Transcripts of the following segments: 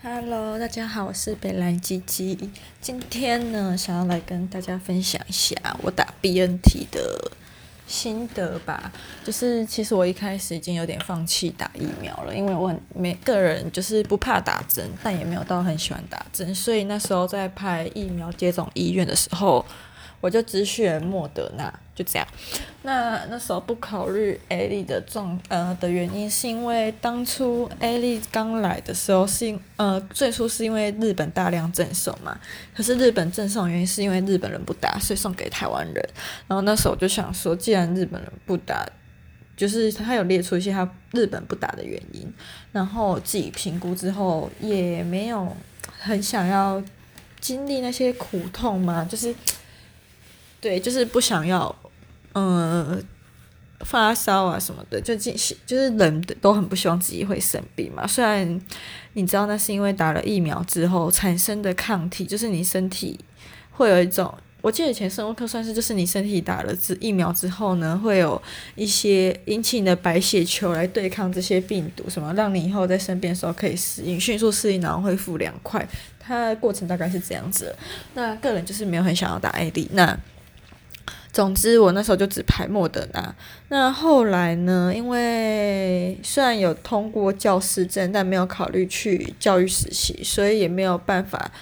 Hello，大家好，我是北兰鸡鸡。今天呢，想要来跟大家分享一下我打 BNT 的心得吧。就是其实我一开始已经有点放弃打疫苗了，因为我每个人就是不怕打针，但也没有到很喜欢打针，所以那时候在拍疫苗接种医院的时候。我就只选莫德纳，就这样。那那时候不考虑 A 粒的状呃的原因，是因为当初 A 粒刚来的时候是因呃最初是因为日本大量赠送嘛。可是日本赠送原因是因为日本人不打，所以送给台湾人。然后那时候我就想说，既然日本人不打，就是他有列出一些他日本不打的原因。然后自己评估之后，也没有很想要经历那些苦痛嘛，就是。对，就是不想要，嗯，发烧啊什么的，就进行，就是人都很不希望自己会生病嘛。虽然你知道那是因为打了疫苗之后产生的抗体，就是你身体会有一种，我记得以前生物课算是，就是你身体打了之疫苗之后呢，会有一些引起你的白血球来对抗这些病毒，什么让你以后在生病的时候可以适应，迅速适应，然后恢复凉快。它的过程大概是这样子。那个人就是没有很想要打 AD，那。总之，我那时候就只排莫德纳。那后来呢？因为虽然有通过教师证，但没有考虑去教育实习，所以也没有办法，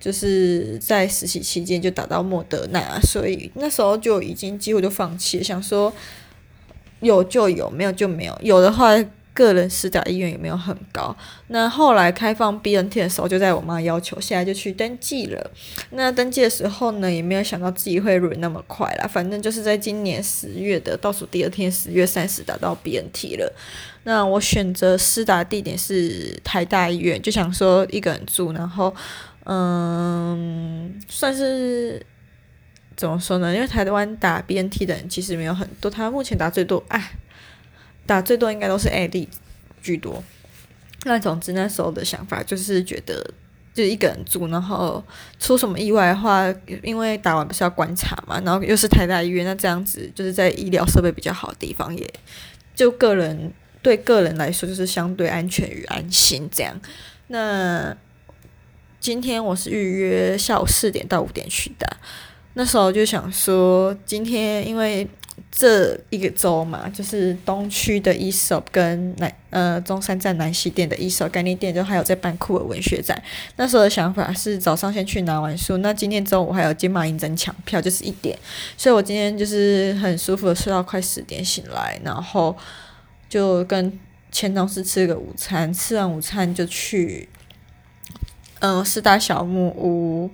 就是在实习期间就打到莫德纳。所以那时候就已经几乎就放弃，想说有就有，没有就没有。有的话。个人私打意愿也没有很高。那后来开放 BNT 的时候，就在我妈要求下，就去登记了。那登记的时候呢，也没有想到自己会轮那么快啦。反正就是在今年十月的倒数第二天，十月三十打到 BNT 了。那我选择私打地点是台大医院，就想说一个人住，然后嗯，算是怎么说呢？因为台湾打 BNT 的人其实没有很多，他目前打最多，哎。打最多应该都是 AD 居多。那总之那时候的想法就是觉得，就一个人住，然后出什么意外的话，因为打完不是要观察嘛，然后又是台大医院，那这样子就是在医疗设备比较好的地方，也就个人对个人来说就是相对安全与安心这样。那今天我是预约下午四点到五点去打，那时候就想说今天因为。这一个周嘛，就是东区的 ESOP 跟南呃中山站南西店的 ESOP 概念店，就还有在办酷尔文学展。那时候的想法是早上先去拿完书，那今天中午还有金马影展抢票，就是一点。所以我今天就是很舒服的睡到快十点醒来，然后就跟前同事吃个午餐，吃完午餐就去嗯四大小木屋。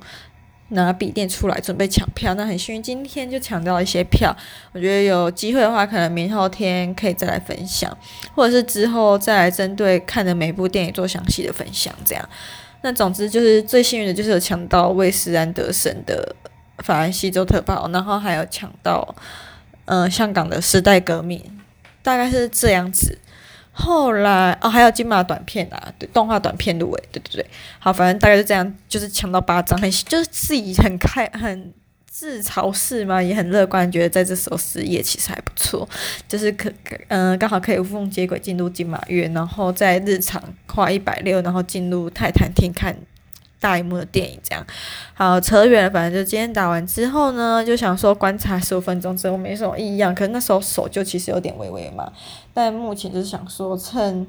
拿笔电出来准备抢票，那很幸运，今天就抢到一些票。我觉得有机会的话，可能明后天可以再来分享，或者是之后再来针对看的每部电影做详细的分享。这样，那总之就是最幸运的就是有抢到为斯安德森的《法兰西州特报》，然后还有抢到嗯、呃、香港的《时代革命》，大概是这样子。后来哦，还有金马短片啊，对，动画短片入围，对对对，好，反正大概就这样，就是抢到八张，很就是自己很开很自嘲式嘛，也很乐观，觉得在这时候失业其实还不错，就是可嗯、刚好可以无缝接轨进入金马院，然后在日常花一百六，然后进入泰坦厅看。大萤幕的电影这样，好扯远了。反正就今天打完之后呢，就想说观察十五分钟之后没什么异样，可是那时候手就其实有点微微嘛。但目前就是想说趁，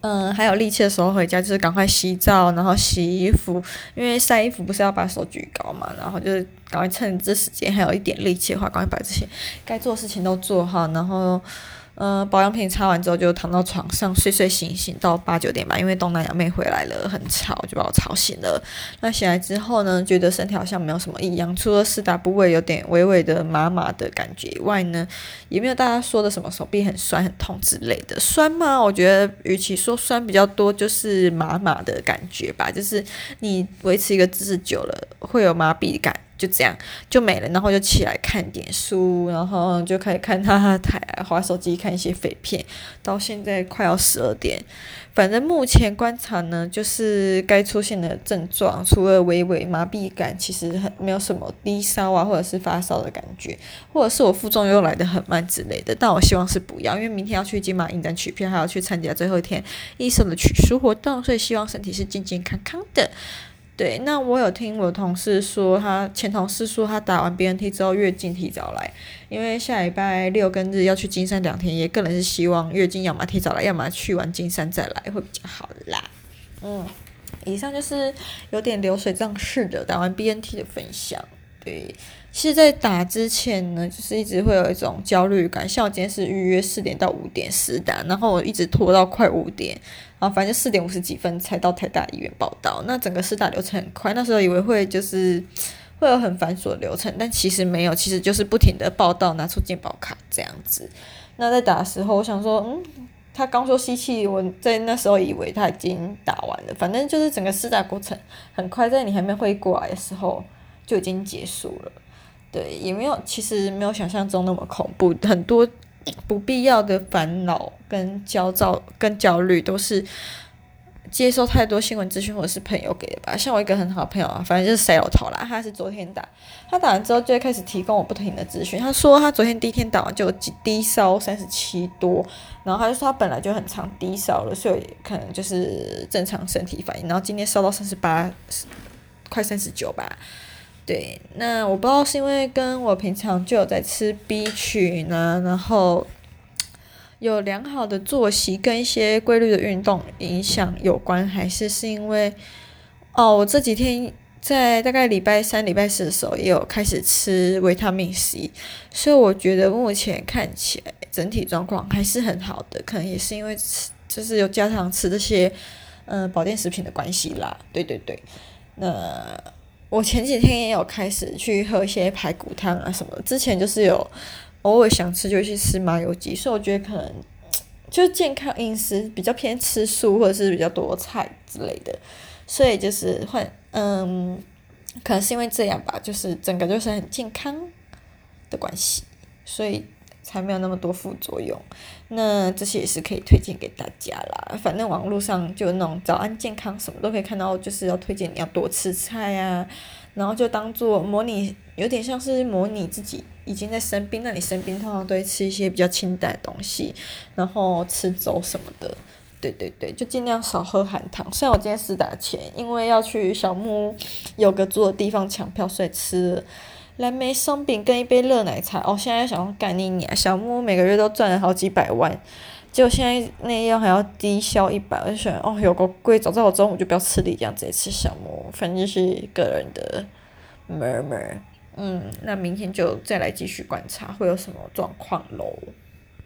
嗯还有力气的时候回家，就是赶快洗澡，然后洗衣服，因为晒衣服不是要把手举高嘛，然后就是赶快趁这时间还有一点力气的话，赶快把这些该做的事情都做好，然后。嗯、呃，保养品擦完之后就躺到床上睡睡醒醒到八九点吧，因为东南亚妹回来了，很吵，就把我吵醒了。那醒来之后呢，觉得身体好像没有什么异样，除了四大部位有点微微的麻麻的感觉以外呢，也没有大家说的什么手臂很酸很痛之类的。酸吗？我觉得与其说酸比较多，就是麻麻的感觉吧，就是你维持一个姿势久了会有麻痹感。就这样就没了，然后就起来看点书，然后就开始看他的台，滑手机看一些废片，到现在快要十二点。反正目前观察呢，就是该出现的症状，除了微微麻痹感，其实很没有什么低烧啊，或者是发烧的感觉，或者是我负重又来得很慢之类的。但我希望是不要，因为明天要去金马影展取票，还要去参加最后一天医生的取书活动，所以希望身体是健健康康的。对，那我有听我同事说，他前同事说他打完 BNT 之后月经提早来，因为下礼拜六跟日要去金山两天，也个人是希望月经要么提早来，要么去完金山再来会比较好啦。嗯，以上就是有点流水账式的打完 BNT 的分享。对，其实，在打之前呢，就是一直会有一种焦虑感，像我今天是预约四点到五点施打，然后我一直拖到快五点。然后反正四点五十几分才到台大医院报到，那整个施打流程很快。那时候以为会就是会有很繁琐的流程，但其实没有，其实就是不停的报到，拿出健保卡这样子。那在打的时候，我想说，嗯，他刚说吸气，我在那时候以为他已经打完了。反正就是整个施打过程很快，在你还没会过来的时候就已经结束了。对，也没有，其实没有想象中那么恐怖，很多。不必要的烦恼跟焦躁跟焦虑，都是接收太多新闻资讯或者是朋友给的吧。像我一个很好的朋友啊，反正就是塞老头啦。他是昨天打，他打完之后就开始提供我不停的资讯。他说他昨天第一天打完就低烧三十七多，然后他就说他本来就很常低烧了，所以可能就是正常身体反应。然后今天烧到三十八，快三十九吧。对，那我不知道是因为跟我平常就有在吃 B 群呢，然后有良好的作息跟一些规律的运动影响有关，还是是因为哦，我这几天在大概礼拜三、礼拜四的时候也有开始吃维他命 C，所以我觉得目前看起来整体状况还是很好的，可能也是因为吃就是有加常吃这些嗯、呃、保健食品的关系啦。对对对，那。我前几天也有开始去喝一些排骨汤啊什么，之前就是有偶尔想吃就去吃麻油鸡，所以我觉得可能就是健康饮食比较偏吃素或者是比较多菜之类的，所以就是会嗯，可能是因为这样吧，就是整个就是很健康的关系，所以。才没有那么多副作用，那这些也是可以推荐给大家啦。反正网络上就那种早安健康什么都可以看到，就是要推荐你要多吃菜啊，然后就当做模拟，有点像是模拟自己已经在生病，那你生病通常都会吃一些比较清淡的东西，然后吃粥什么的。对对对，就尽量少喝含糖。虽然我今天是打前，因为要去小木屋有个住的地方抢票，所以吃。蓝莓松饼跟一杯热奶茶哦，现在想要干你娘！小木每个月都赚了好几百万，结果现在那样还要低消一百，我就想哦，有个贵，早知道我中午就不要吃力，这样直接吃小木，反正就是个人的 murmur。嗯，那明天就再来继续观察会有什么状况喽。